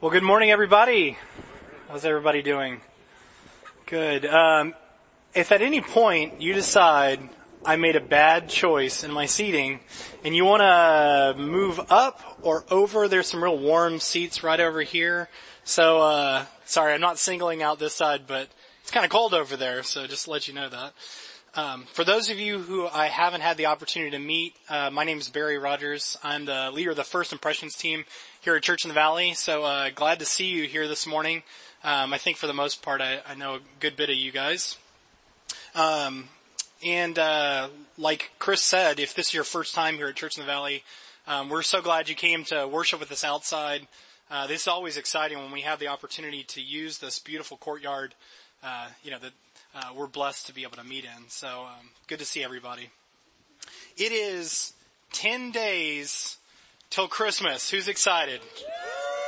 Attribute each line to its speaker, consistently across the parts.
Speaker 1: Well, good morning, everybody. How's everybody doing? Good. Um, if at any point you decide I made a bad choice in my seating and you want to move up or over, there's some real warm seats right over here. So, uh, sorry, I'm not singling out this side, but it's kind of cold over there, so just let you know that. Um, for those of you who I haven't had the opportunity to meet, uh, my name is Barry Rogers. I'm the leader of the First Impressions team here at Church in the Valley. So uh, glad to see you here this morning. Um, I think for the most part, I, I, know a good bit of you guys. Um, and uh, like Chris said, if this is your first time here at Church in the Valley, um, we're so glad you came to worship with us outside. Uh, this is always exciting when we have the opportunity to use this beautiful courtyard. Uh, you know that uh, we're blessed to be able to meet in. So um, good to see everybody. It is 10 days till Christmas. Who's excited?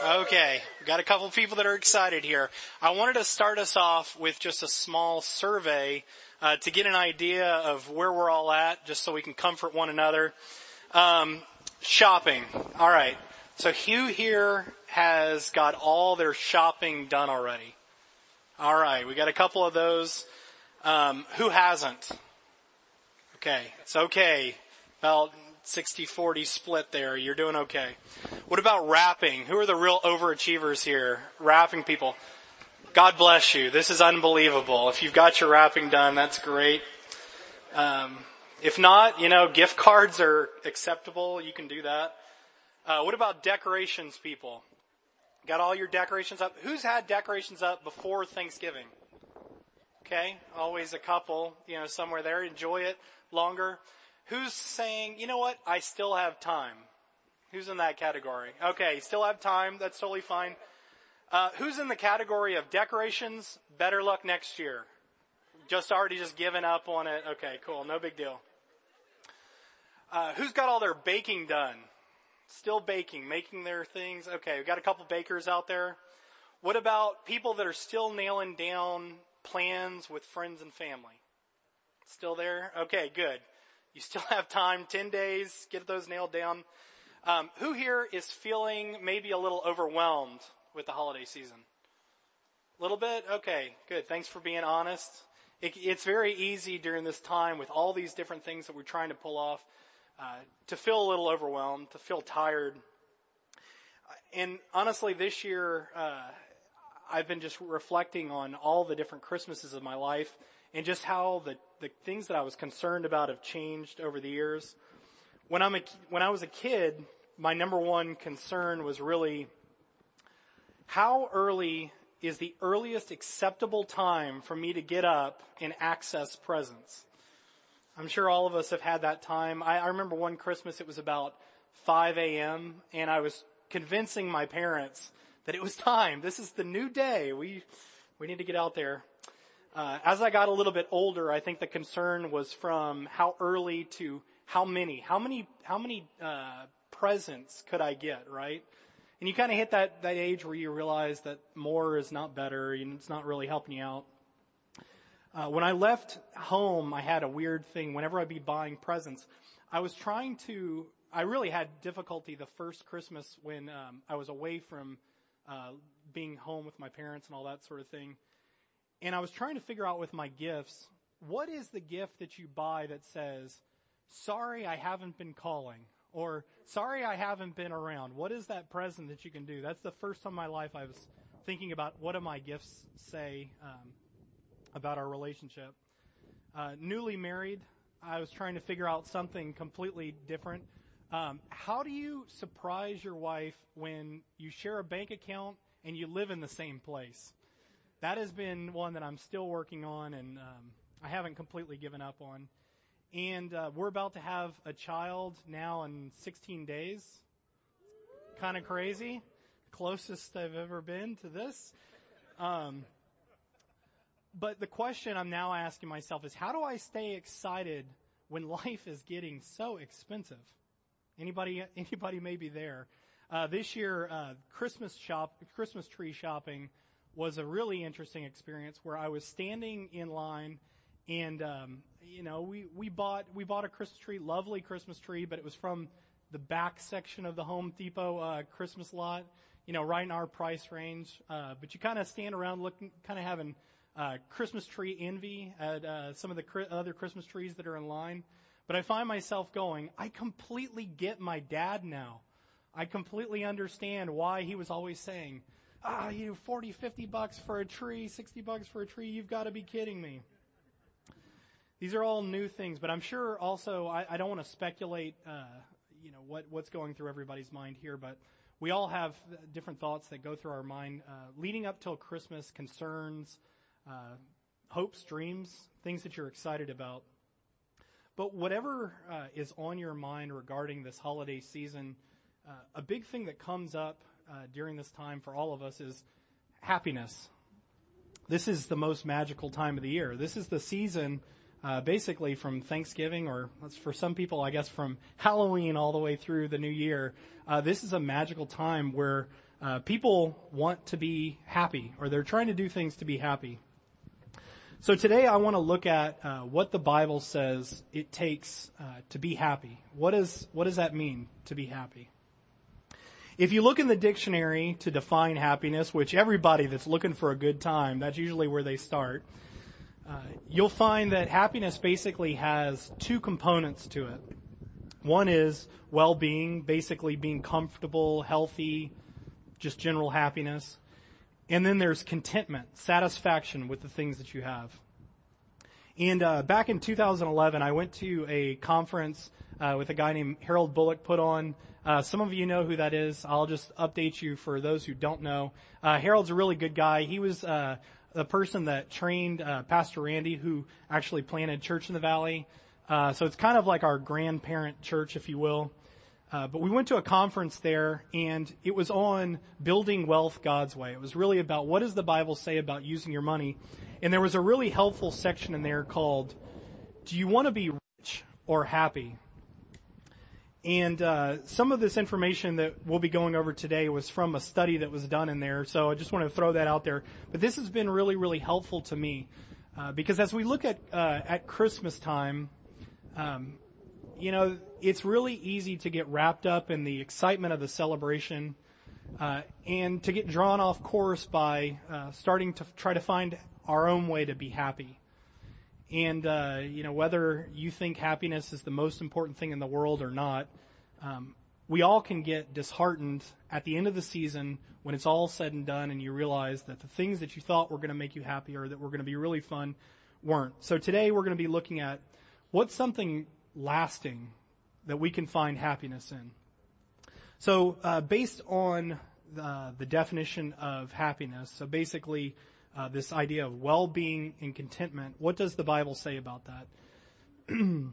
Speaker 1: Okay, We've got a couple people that are excited here. I wanted to start us off with just a small survey uh, to get an idea of where we're all at, just so we can comfort one another. Um, shopping. All right. So Hugh here has got all their shopping done already. All right, we got a couple of those. Um, who hasn't? Okay, it's okay. About 60-40 split there. You're doing okay. What about wrapping? Who are the real overachievers here? Wrapping people. God bless you. This is unbelievable. If you've got your wrapping done, that's great. Um, if not, you know, gift cards are acceptable. You can do that. Uh, what about decorations, people? Got all your decorations up? Who's had decorations up before Thanksgiving? Okay, always a couple, you know, somewhere there. Enjoy it longer. Who's saying, you know what, I still have time? Who's in that category? Okay, still have time. That's totally fine. Uh, who's in the category of decorations? Better luck next year. Just already just given up on it. Okay, cool. No big deal. Uh, who's got all their baking done? Still baking, making their things. Okay, we've got a couple bakers out there. What about people that are still nailing down plans with friends and family? Still there? Okay, good. You still have time, 10 days, get those nailed down. Um, who here is feeling maybe a little overwhelmed with the holiday season? A little bit? Okay, good. Thanks for being honest. It, it's very easy during this time with all these different things that we're trying to pull off uh, to feel a little overwhelmed, to feel tired. And honestly, this year, uh, I've been just reflecting on all the different Christmases of my life and just how the, the things that I was concerned about have changed over the years. When I'm a, when I was a kid, my number one concern was really how early is the earliest acceptable time for me to get up and access presents? I'm sure all of us have had that time. I, I remember one Christmas it was about 5 a.m. and I was convincing my parents that it was time. This is the new day. We, we need to get out there. Uh, as I got a little bit older, I think the concern was from how early to how many, how many, how many uh, presents could I get, right? And you kind of hit that that age where you realize that more is not better, and it's not really helping you out. Uh, when I left home, I had a weird thing. Whenever I'd be buying presents, I was trying to. I really had difficulty the first Christmas when um, I was away from uh, being home with my parents and all that sort of thing. And I was trying to figure out with my gifts, what is the gift that you buy that says, sorry I haven't been calling, or sorry I haven't been around? What is that present that you can do? That's the first time in my life I was thinking about what do my gifts say um, about our relationship. Uh, newly married, I was trying to figure out something completely different. Um, how do you surprise your wife when you share a bank account and you live in the same place? that has been one that I'm still working on and um, I haven't completely given up on. And uh, we're about to have a child now in 16 days. Kind of crazy. Closest I've ever been to this. Um, but the question I'm now asking myself is how do I stay excited when life is getting so expensive? Anybody, anybody may be there. Uh, this year, uh, Christmas shop, Christmas tree shopping was a really interesting experience where I was standing in line and um, you know we we bought we bought a Christmas tree, lovely Christmas tree, but it was from the back section of the Home Depot uh, Christmas lot. you know, right in our price range. Uh, but you kind of stand around looking, kind of having uh, Christmas tree envy at uh, some of the cri- other Christmas trees that are in line. But I find myself going, I completely get my dad now. I completely understand why he was always saying, ah, you know, 40, 50 bucks for a tree, 60 bucks for a tree, you've got to be kidding me. These are all new things, but I'm sure also, I, I don't want to speculate, uh, you know, what, what's going through everybody's mind here, but we all have different thoughts that go through our mind, uh, leading up till Christmas, concerns, uh, hopes, dreams, things that you're excited about. But whatever uh, is on your mind regarding this holiday season, uh, a big thing that comes up uh, during this time for all of us is happiness. This is the most magical time of the year. This is the season, uh, basically from Thanksgiving, or for some people, I guess from Halloween all the way through the new year. Uh, this is a magical time where people want to be happy, or they're trying to do things to be happy. So today I want to look at uh, what the Bible says it takes uh, to be happy. What does what does that mean to be happy? If you look in the dictionary to define happiness, which everybody that's looking for a good time, that's usually where they start, uh, you'll find that happiness basically has two components to it. One is well-being, basically being comfortable, healthy, just general happiness. And then there's contentment, satisfaction with the things that you have. And uh, back in 2011, I went to a conference uh, with a guy named Harold Bullock put on uh, some of you know who that is. I'll just update you for those who don't know. Uh, Harold's a really good guy. He was uh, the person that trained uh, Pastor Randy, who actually planted Church in the Valley. Uh, so it's kind of like our grandparent church, if you will. Uh, but we went to a conference there, and it was on building wealth God's way. It was really about what does the Bible say about using your money, and there was a really helpful section in there called "Do you want to be rich or happy?" And uh, some of this information that we'll be going over today was from a study that was done in there. So I just want to throw that out there. But this has been really, really helpful to me uh, because as we look at uh, at Christmas time, um, you know, it's really easy to get wrapped up in the excitement of the celebration uh, and to get drawn off course by uh, starting to try to find our own way to be happy. And, uh, you know, whether you think happiness is the most important thing in the world or not, um, we all can get disheartened at the end of the season when it's all said and done and you realize that the things that you thought were going to make you happy or that were going to be really fun weren't. So today we're going to be looking at what's something lasting that we can find happiness in. So, uh, based on the, the definition of happiness, so basically uh, this idea of well-being and contentment. What does the Bible say about that?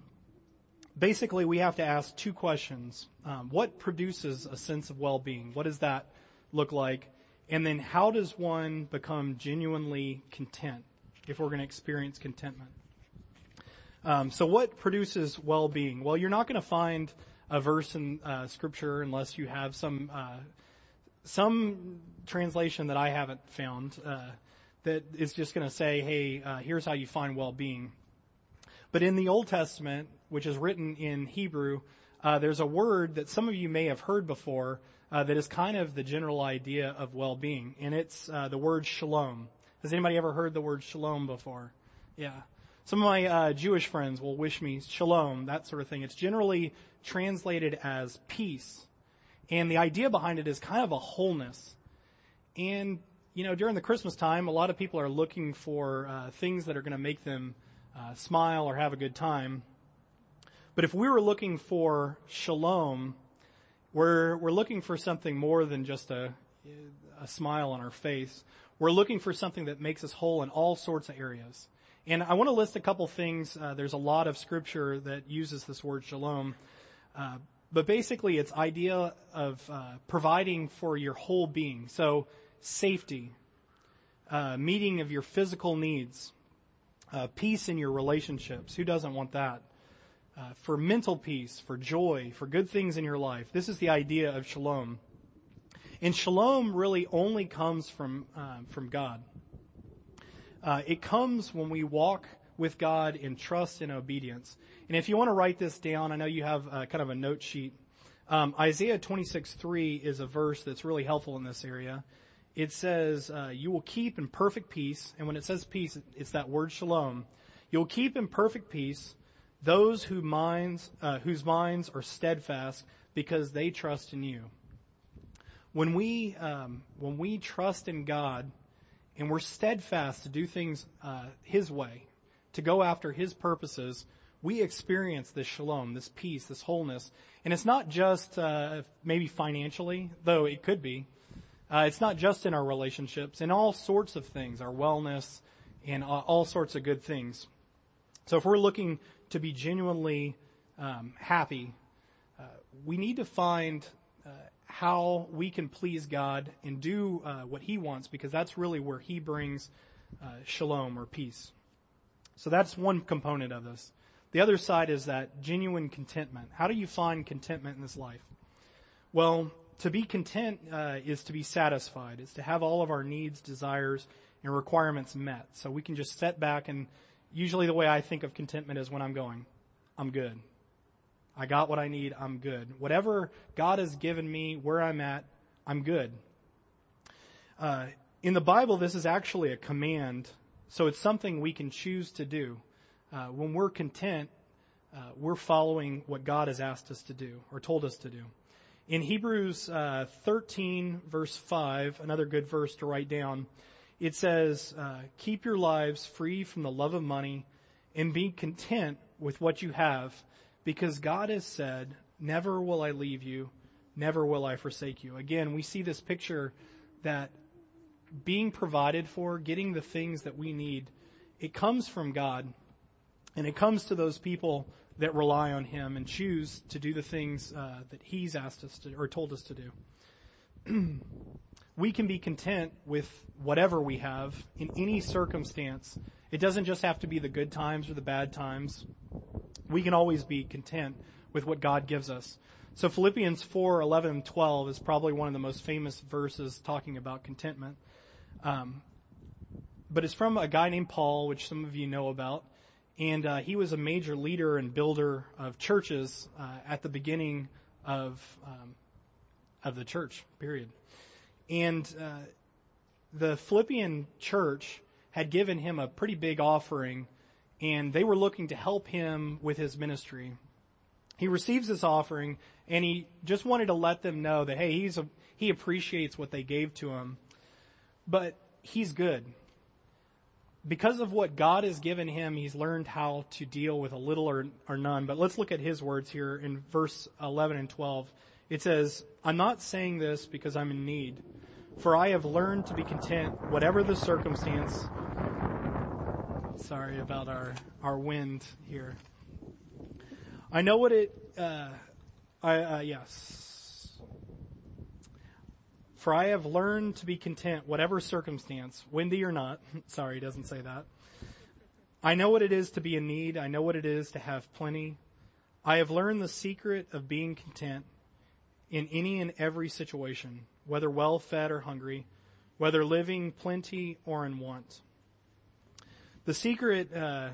Speaker 1: Basically, we have to ask two questions. Um, what produces a sense of well-being? What does that look like? And then how does one become genuinely content if we're going to experience contentment? Um, so what produces well-being? Well, you're not going to find a verse in uh, scripture unless you have some uh, some translation that I haven't found uh, that is just going to say, hey, uh, here's how you find well-being. But in the Old Testament, which is written in Hebrew, uh, there's a word that some of you may have heard before uh, that is kind of the general idea of well-being, and it's uh, the word shalom. Has anybody ever heard the word shalom before? Yeah. Some of my uh, Jewish friends will wish me shalom, that sort of thing. It's generally translated as peace. And the idea behind it is kind of a wholeness. And you know, during the Christmas time, a lot of people are looking for uh, things that are going to make them uh, smile or have a good time. But if we were looking for shalom, we're we're looking for something more than just a a smile on our face. We're looking for something that makes us whole in all sorts of areas. And I want to list a couple things. Uh, there's a lot of scripture that uses this word shalom. Uh, but basically it's idea of uh, providing for your whole being. So safety, uh, meeting of your physical needs, uh, peace in your relationships. Who doesn't want that? Uh, for mental peace, for joy, for good things in your life. This is the idea of shalom. And shalom really only comes from from God. Uh, it comes when we walk with God in trust and obedience. And if you want to write this down, I know you have uh, kind of a note sheet Um, Isaiah 26, 3 is a verse that's really helpful in this area. It says, uh, you will keep in perfect peace, and when it says peace, it's that word shalom. You'll keep in perfect peace those who minds, uh, whose minds are steadfast because they trust in you. When we, um, when we trust in God and we're steadfast to do things, uh, His way, to go after His purposes, we experience this shalom, this peace, this wholeness. And it's not just, uh, maybe financially, though it could be. Uh, it's not just in our relationships, in all sorts of things, our wellness and all sorts of good things. So if we're looking to be genuinely um, happy, uh, we need to find uh, how we can please God and do uh, what He wants, because that's really where He brings uh, shalom or peace. So that's one component of this. The other side is that genuine contentment. How do you find contentment in this life? Well, to be content uh, is to be satisfied. It's to have all of our needs, desires, and requirements met. So we can just set back and usually the way I think of contentment is when I'm going, I'm good. I got what I need, I'm good. Whatever God has given me, where I'm at, I'm good. Uh, in the Bible, this is actually a command, so it's something we can choose to do. Uh, when we're content, uh, we're following what God has asked us to do or told us to do. In Hebrews uh, 13, verse 5, another good verse to write down, it says, uh, keep your lives free from the love of money and be content with what you have because God has said, never will I leave you, never will I forsake you. Again, we see this picture that being provided for, getting the things that we need, it comes from God and it comes to those people that rely on Him and choose to do the things uh, that He's asked us to or told us to do. we can be content with whatever we have in any circumstance. It doesn't just have to be the good times or the bad times. We can always be content with what God gives us. So Philippians 4, 11 and 12 is probably one of the most famous verses talking about contentment. Um, but it's from a guy named Paul, which some of you know about. And uh, he was a major leader and builder of churches uh, at the beginning of um, of the church. Period. And uh, the Philippian church had given him a pretty big offering, and they were looking to help him with his ministry. He receives this offering, and he just wanted to let them know that hey, he's a, he appreciates what they gave to him, but he's good. Because of what God has given him, he's learned how to deal with a little or, or none. But let's look at his words here in verse 11 and 12. It says, I'm not saying this because I'm in need, for I have learned to be content, whatever the circumstance. Sorry about our, our wind here. I know what it, uh, I, uh, yes. For I have learned to be content, whatever circumstance, windy or not. Sorry, he doesn't say that. I know what it is to be in need. I know what it is to have plenty. I have learned the secret of being content in any and every situation, whether well fed or hungry, whether living plenty or in want. The secret uh,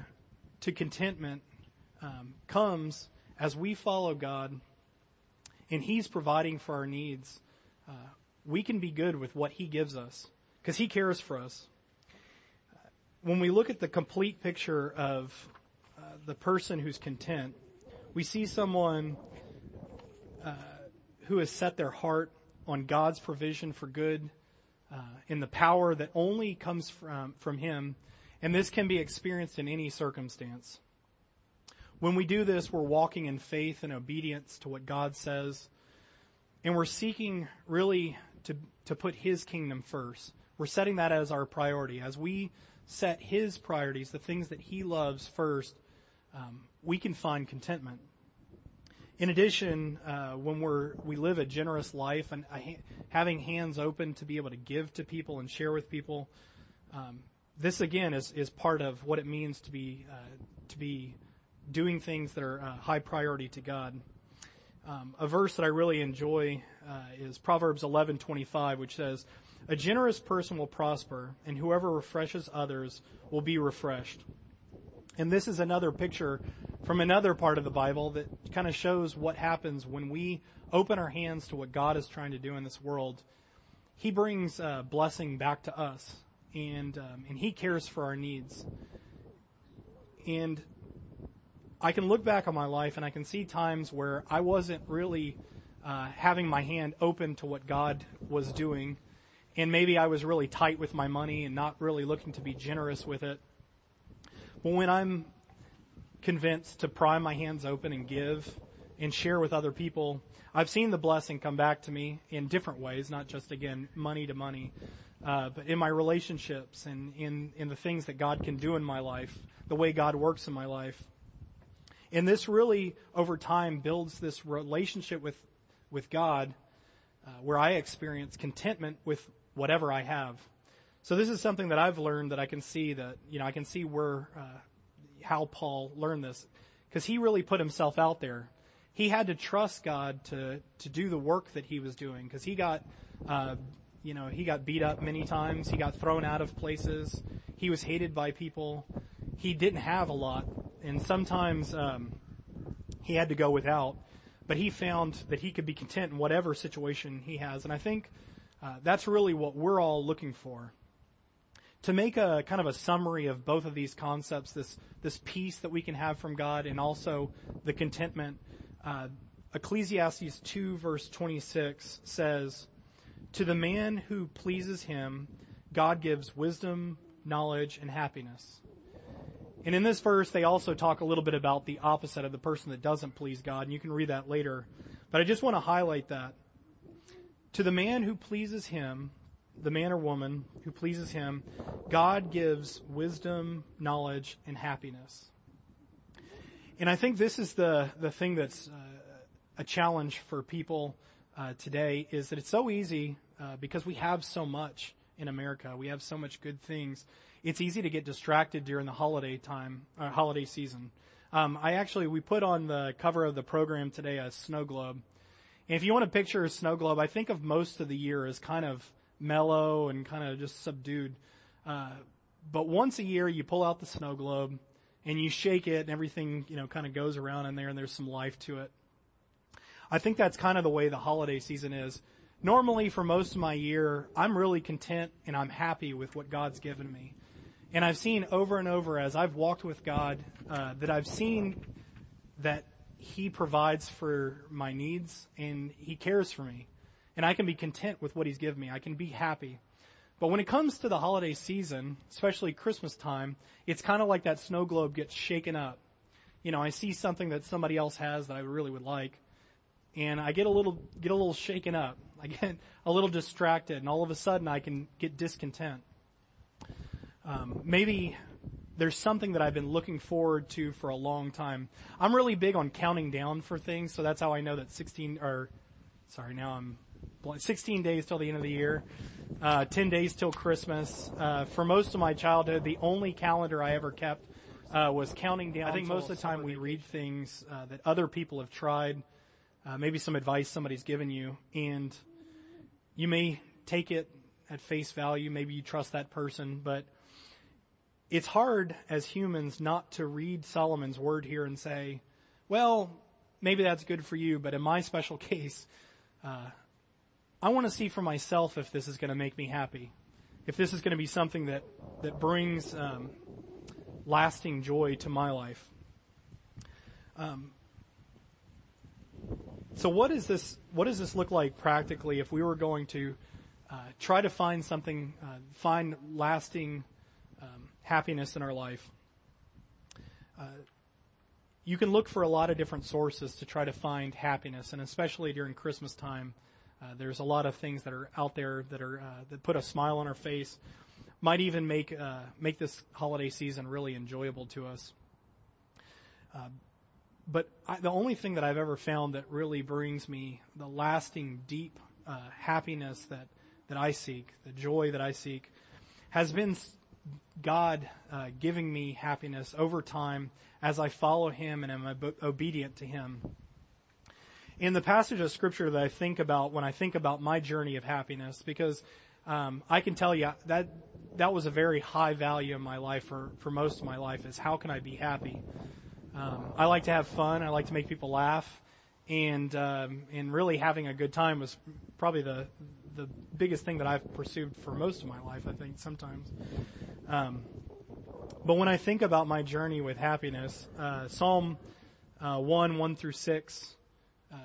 Speaker 1: to contentment um, comes as we follow God and He's providing for our needs. Uh, we can be good with what He gives us because He cares for us. When we look at the complete picture of uh, the person who's content, we see someone uh, who has set their heart on God's provision for good uh, in the power that only comes from, from Him, and this can be experienced in any circumstance. When we do this, we're walking in faith and obedience to what God says, and we're seeking really to, to put His kingdom first. We're setting that as our priority. As we set His priorities, the things that He loves first, um, we can find contentment. In addition, uh, when we're we live a generous life and having hands open to be able to give to people and share with people, um, this again is is part of what it means to be uh, to be doing things that are uh, high priority to God. Um, a verse that I really enjoy uh, is Proverbs 11:25, which says, "A generous person will prosper, and whoever refreshes others will be refreshed." And this is another picture from another part of the Bible that kind of shows what happens when we open our hands to what God is trying to do in this world. He brings uh, blessing back to us, and um, and He cares for our needs. And I can look back on my life and I can see times where I wasn't really uh, having my hand open to what God was doing, and maybe I was really tight with my money and not really looking to be generous with it. But when I'm convinced to pry my hands open and give and share with other people, I've seen the blessing come back to me in different ways, not just again money to money, uh, but in my relationships and in in the things that God can do in my life, the way God works in my life. And this really, over time, builds this relationship with, with God, uh, where I experience contentment with whatever I have. So this is something that I've learned that I can see that, you know, I can see where, uh, how Paul learned this. Cause he really put himself out there. He had to trust God to, to do the work that he was doing. Cause he got, uh, you know, he got beat up many times. He got thrown out of places. He was hated by people. He didn't have a lot and sometimes um, he had to go without. But he found that he could be content in whatever situation he has, and I think uh, that's really what we're all looking for. To make a kind of a summary of both of these concepts, this this peace that we can have from God, and also the contentment. Uh, Ecclesiastes 2 verse 26 says, To the man who pleases him, God gives wisdom, knowledge, and happiness. And in this verse, they also talk a little bit about the opposite of the person that doesn't please God, and you can read that later. But I just want to highlight that. To the man who pleases him, the man or woman who pleases him, God gives wisdom, knowledge, and happiness. And I think this is the, the thing that's uh, a challenge for people uh, today is that it's so easy uh, because we have so much in America. We have so much good things. It's easy to get distracted during the holiday time, uh, holiday season. Um, I actually, we put on the cover of the program today a snow globe. And if you want to picture a snow globe, I think of most of the year as kind of mellow and kind of just subdued. Uh, but once a year you pull out the snow globe and you shake it and everything, you know, kind of goes around in there and there's some life to it. I think that's kind of the way the holiday season is normally for most of my year, I'm really content and I'm happy with what God's given me. And I've seen over and over as I've walked with God, uh, that I've seen that He provides for my needs and He cares for me. And I can be content with what He's given me. I can be happy. But when it comes to the holiday season, especially Christmas time, it's kind of like that snow globe gets shaken up. You know, I see something that somebody else has that I really would like, and I get a little get a little shaken up. I get a little distracted, and all of a sudden I can get discontent. Um, maybe there's something that I've been looking forward to for a long time. I'm really big on counting down for things, so that's how I know that 16 or sorry, now I'm 16 days till the end of the year, uh, 10 days till Christmas. Uh, for most of my childhood, the only calendar I ever kept uh, was counting down. I think most of the time we read things uh, that other people have tried uh, maybe some advice somebody's given you, and you may take it at face value. Maybe you trust that person, but it's hard as humans not to read Solomon's word here and say, well, maybe that's good for you, but in my special case, uh, I want to see for myself if this is going to make me happy, if this is going to be something that that brings um, lasting joy to my life. Um, so what is this, what does this look like practically if we were going to uh, try to find something, uh, find lasting um, happiness in our life? Uh, you can look for a lot of different sources to try to find happiness, and especially during Christmas time, uh, there's a lot of things that are out there that are uh, that put a smile on our face, might even make uh, make this holiday season really enjoyable to us but I, the only thing that I've ever found that really brings me the lasting, deep uh, happiness that that I seek, the joy that I seek, has been God uh, giving me happiness over time as I follow Him and am ob- obedient to Him. In the passage of Scripture that I think about when I think about my journey of happiness, because um, I can tell you that that was a very high value in my life for for most of my life is how can I be happy Um, I like to have fun. I like to make people laugh, and um, and really having a good time was probably the the biggest thing that I've pursued for most of my life. I think sometimes. Um, but when I think about my journey with happiness, uh, Psalm uh, one one through six uh,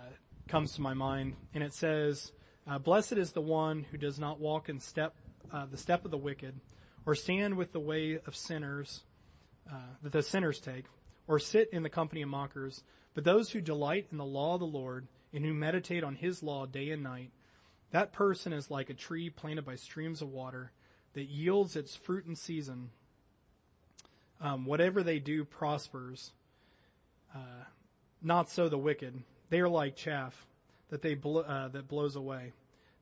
Speaker 1: comes to my mind, and it says, uh, "Blessed is the one who does not walk in step uh, the step of the wicked, or stand with the way of sinners uh, that the sinners take." Or sit in the company of mockers, but those who delight in the law of the Lord and who meditate on his law day and night, that person is like a tree planted by streams of water that yields its fruit in season. Um, whatever they do prospers. Uh, not so the wicked; they are like chaff that they blo- uh, that blows away.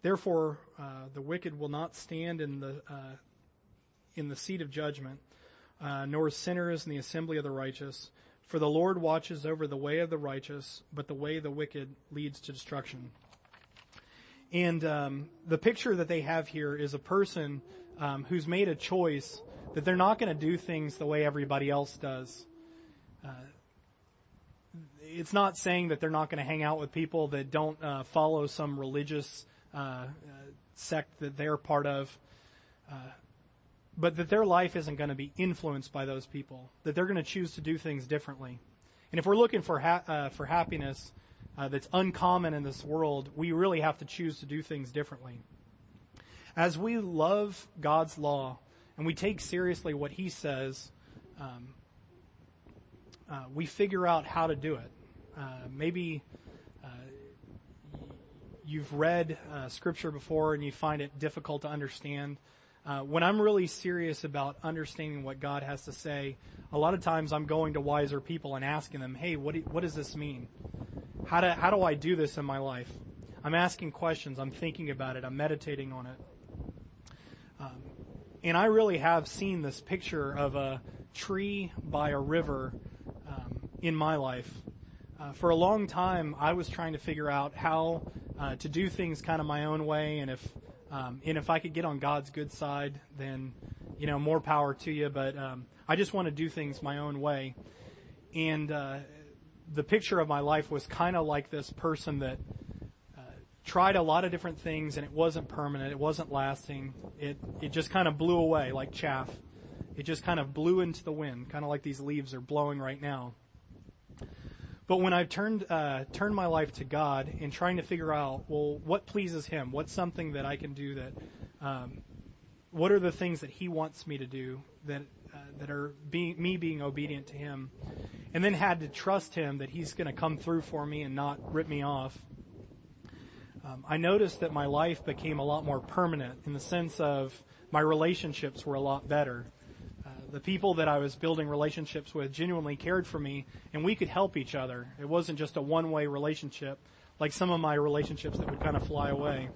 Speaker 1: Therefore, uh, the wicked will not stand in the uh, in the seat of judgment, uh, nor sinners in the assembly of the righteous. For the Lord watches over the way of the righteous, but the way of the wicked leads to destruction. And um, the picture that they have here is a person um, who's made a choice that they're not going to do things the way everybody else does. Uh, it's not saying that they're not going to hang out with people that don't uh, follow some religious uh, uh sect that they're part of. But that their life isn't going to be influenced by those people, that they're going to choose to do things differently. And if we're looking for ha- uh, for happiness uh, that's uncommon in this world, we really have to choose to do things differently. As we love God's law and we take seriously what He says, um, uh, we figure out how to do it. Uh, maybe uh, you've read uh, Scripture before and you find it difficult to understand. Uh, when I'm really serious about understanding what God has to say, a lot of times I'm going to wiser people and asking them, "Hey, what do, what does this mean? How do how do I do this in my life?" I'm asking questions. I'm thinking about it. I'm meditating on it. Um, and I really have seen this picture of a tree by a river um, in my life. Uh, for a long time, I was trying to figure out how uh, to do things kind of my own way, and if um, and if I could get on God's good side, then, you know, more power to you. But um, I just want to do things my own way. And uh, the picture of my life was kind of like this person that uh, tried a lot of different things, and it wasn't permanent. It wasn't lasting. It it just kind of blew away like chaff. It just kind of blew into the wind, kind of like these leaves are blowing right now. But when I've turned uh, turned my life to God and trying to figure out, well, what pleases Him? What's something that I can do that? Um, what are the things that He wants me to do that uh, that are being, me being obedient to Him? And then had to trust Him that He's going to come through for me and not rip me off. Um, I noticed that my life became a lot more permanent in the sense of my relationships were a lot better the people that I was building relationships with genuinely cared for me and we could help each other. It wasn't just a one-way relationship like some of my relationships that would kind of fly away.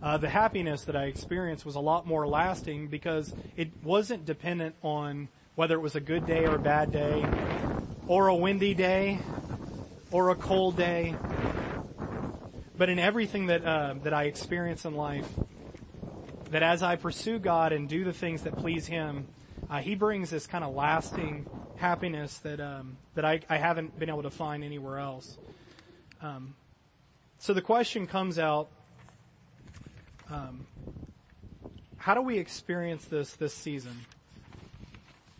Speaker 1: Uh, the happiness that I experienced was a lot more lasting because it wasn't dependent on whether it was a good day or a bad day, or a windy day, or a cold day. But in everything that uh, that I experience in life, that as I pursue God and do the things that please Him, uh, he brings this kind of lasting happiness that um, that I, I haven't been able to find anywhere else. Um, so the question comes out: um, How do we experience this this season?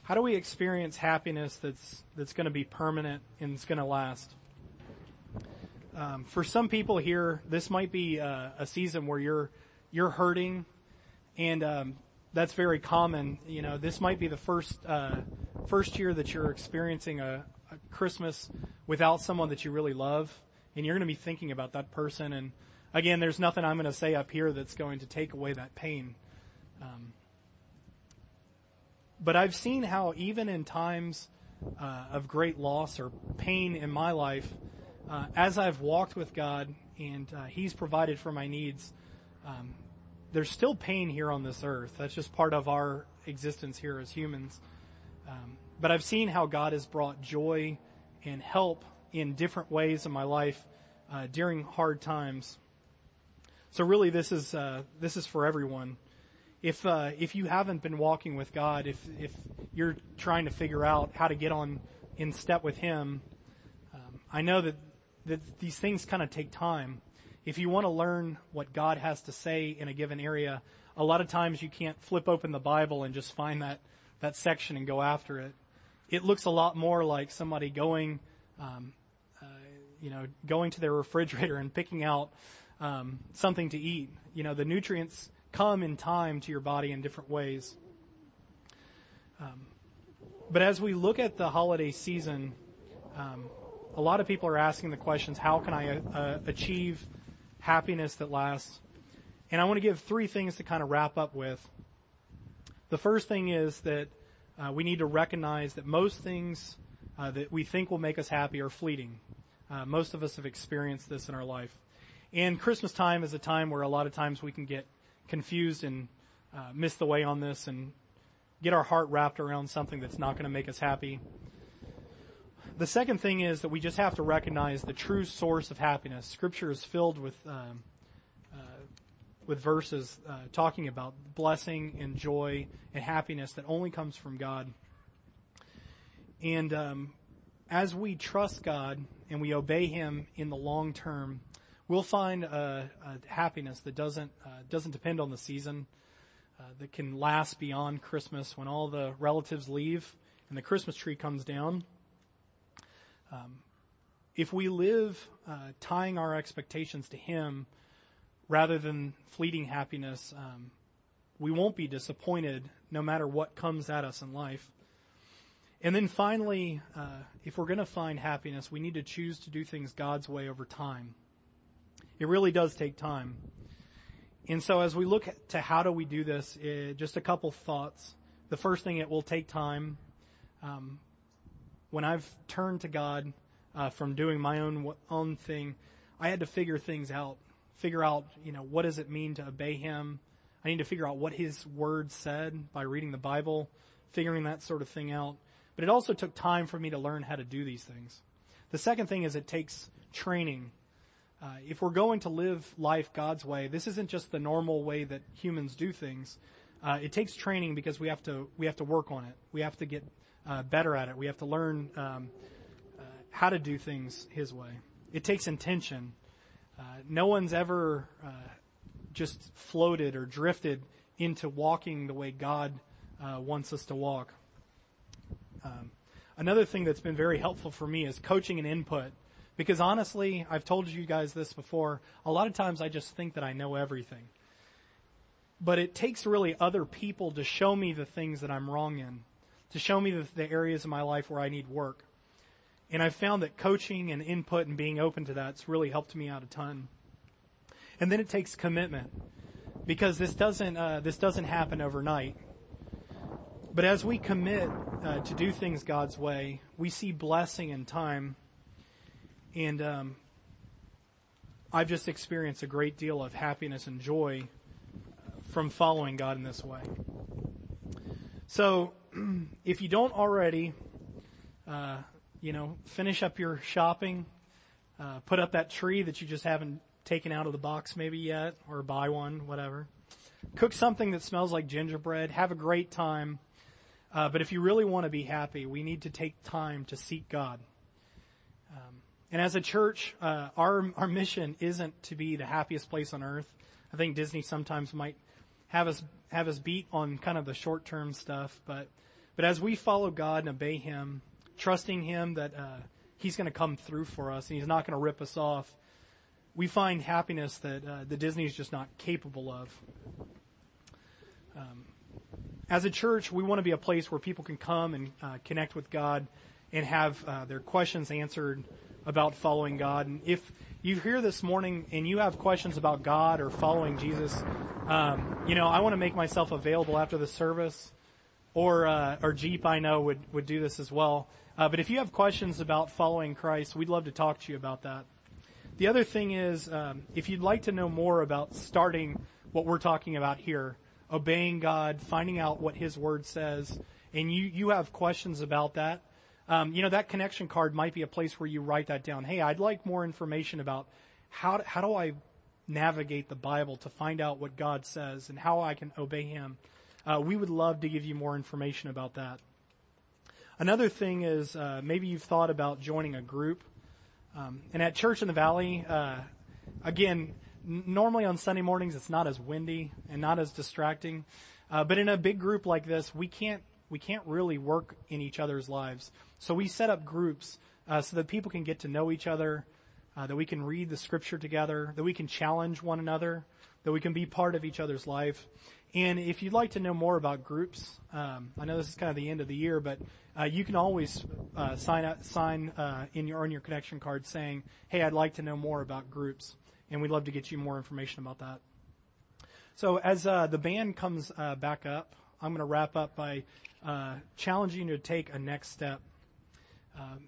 Speaker 1: How do we experience happiness that's that's going to be permanent and it's going to last? Um, for some people here, this might be uh, a season where you're you're hurting, and um, that's very common. You know, this might be the first uh, first year that you're experiencing a, a, Christmas without someone that you really love, and you're going to be thinking about that person. And again, there's nothing I'm going to say up here that's going to take away that pain. Um, but I've seen how even in times uh, of great loss or pain in my life, uh, as I've walked with God and uh, He's provided for my needs, um, there's still pain here on this earth. That's just part of our existence here as humans. Um, but I've seen how God has brought joy and help in different ways in my life uh, during hard times. So really, this is uh, this is for everyone. If uh, if you haven't been walking with God, if if you're trying to figure out how to get on in step with Him, um, I know that, that these things kind of take time. If you want to learn what God has to say in a given area, a lot of times you can't flip open the Bible and just find that, that section and go after it. It looks a lot more like somebody going, um, uh, you know, going to their refrigerator and picking out um, something to eat. You know, the nutrients come in time to your body in different ways. Um, but as we look at the holiday season, um, a lot of people are asking the questions, how can I uh, achieve happiness that lasts? And I want to give three things to kind of wrap up with. The first thing is that uh, we need to recognize that most things uh, that we think will make us happy are fleeting. Uh, most of us have experienced this in our life. And Christmas time is a time where a lot of times we can get confused and uh, miss the way on this and get our heart wrapped around something that's not going to make us happy. The second thing is that we just have to recognize the true source of happiness. Scripture is filled with um, uh, with verses uh, talking about blessing and joy and happiness that only comes from God. And um, as we trust God and we obey Him in the long term, we'll find a, a happiness that doesn't uh, doesn't depend on the season, uh, that can last beyond Christmas when all the relatives leave and the Christmas tree comes down. Um, if we live uh, tying our expectations to Him rather than fleeting happiness, um, we won't be disappointed no matter what comes at us in life. And then finally, uh, if we're going to find happiness, we need to choose to do things God's way over time. It really does take time. And so as we look to how do we do this, just a couple thoughts. The first thing, it will take time. When I've turned to God uh, from doing my own own thing, I had to figure things out. Figure out, you know, what does it mean to obey Him? I need to figure out what His Word said by reading the Bible, figuring that sort of thing out. But it also took time for me to learn how to do these things. The second thing is it takes training. Uh, if we're going to live life God's way, this isn't just the normal way that humans do things. Uh, it takes training because we have to we have to work on it. We have to get uh, better at it. We have to learn um, uh, how to do things His way. It takes intention. Uh, no one's ever uh, just floated or drifted into walking the way God wants us to walk. Um, another thing that's been very helpful for me is coaching and input. Because honestly, I've told you guys this before, a lot of times I just think that I know everything. But it takes really other people to show me the things that I'm wrong in, to show me the, the areas of my life where I need work. And I've found that coaching and input and being open to that's really helped me out a ton. And then it takes commitment because this doesn't uh, this doesn't happen overnight. But as we commit uh, to do things God's way, we see blessing in time and um, I've just experienced a great deal of happiness and joy from following God in this way. So, if you don't already, uh, you know, finish up your shopping, uh, put up that tree that you just haven't taken out of the box maybe yet, or buy one, whatever. Cook something that smells like gingerbread. Have a great time. Uh, but if you really want to be happy, we need to take time to seek God. Um, and as a church, uh, our our mission isn't to be the happiest place on earth. I think Disney sometimes might have us have us beat on kind of the short term stuff, but but as we follow God and obey Him, trusting Him that uh, He's going to come through for us and He's not going to rip us off, we find happiness that uh, the Disney is just not capable of. Um, as a church, we want to be a place where people can come and uh, connect with God and have uh, their questions answered about following God. And if you hear this morning and you have questions about God or following Jesus, um, you know, I want to make myself available after the service. Or, uh, or Jeep, I know would would do this as well. Uh, but if you have questions about following Christ, we'd love to talk to you about that. The other thing is, um, if you'd like to know more about starting what we're talking about here, obeying God, finding out what His Word says, and you you have questions about that, um, you know, that connection card might be a place where you write that down. Hey, I'd like more information about how, how do I navigate the Bible to find out what God says and how I can obey Him. Uh, we would love to give you more information about that. Another thing is uh, maybe you've thought about joining a group. Um, and at Church in the Valley, uh, again, normally on Sunday mornings it's not as windy and not as distracting. Uh, but in a big group like this, we can't we can't really work in each other's lives. So we set up groups uh, so that people can get to know each other, uh, that we can read the scripture together, that we can challenge one another, that we can be part of each other's life. And if you'd like to know more about groups, um, I know this is kind of the end of the year, but uh, you can always uh, sign up, sign uh, in your on your connection card saying, "Hey, I'd like to know more about groups," and we'd love to get you more information about that. So as uh, the band comes uh, back up, I'm going to wrap up by uh, challenging you to take a next step.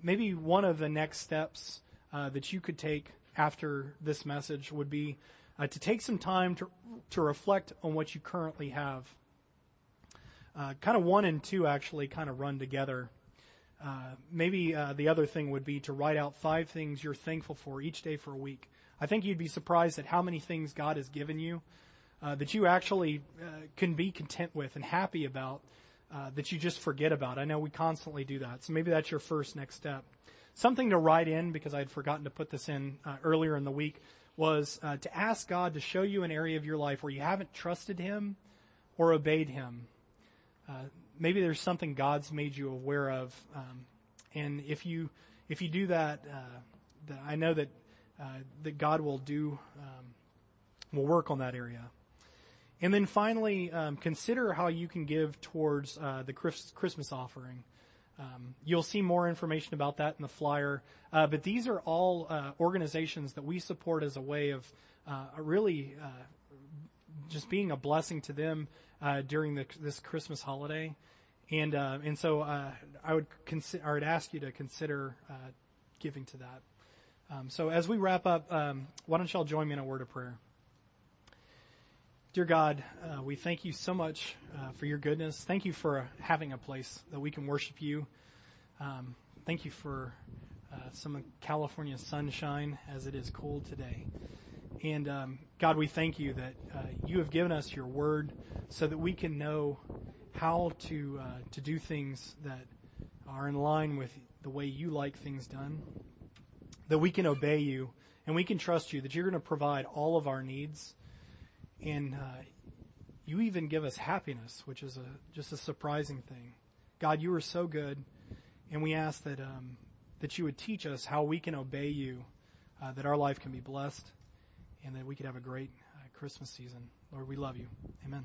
Speaker 1: maybe one of the next steps that you could take after this message would be uh, to take some time to, to reflect on what you currently have. Uh, kind of one and two actually kind of run together. Uh, maybe uh, the other thing would be to write out five things you're thankful for each day for a week. I think you'd be surprised at how many things God has given you uh, that you actually uh, can be content with and happy about that you just forget about. I know we constantly do that, so maybe that's your first next step. Something to write in because I had forgotten to put this in earlier in the week was uh, to ask God to show you an area of your life where you haven't trusted Him or obeyed Him. Uh, maybe there's something God's made you aware of, um, and if you if you do that, uh, that I know that uh, that God will do um, will work on that area. And then finally, um, consider how you can give towards uh, the Christmas offering. Um, you'll see more information about that in the flyer. Uh, but these are all uh, organizations that we support as a way of uh, really uh, just being a blessing to them uh, during the, this Christmas holiday. And and so I would consider, I would ask you to consider giving to that. Um, so as we wrap up, um, why don't y'all join me in a word of prayer? Dear God, uh, we thank you so much uh, for your goodness. Thank you for having a place that we can worship you. Um, thank you for uh, some California sunshine as it is cold today. And um, God, we thank you that uh, you have given us your word so that we can know how to uh, to do things that are in line with the way you like things done. That we can obey you and we can trust you that you're going to provide all of our needs and uh, you even give us happiness, which is a just a surprising thing. God, you are so good, and we ask that um, that you would teach us how we can obey you, uh, that our life can be blessed, and that we could have a great uh, Christmas season. Lord, we love you. Amen.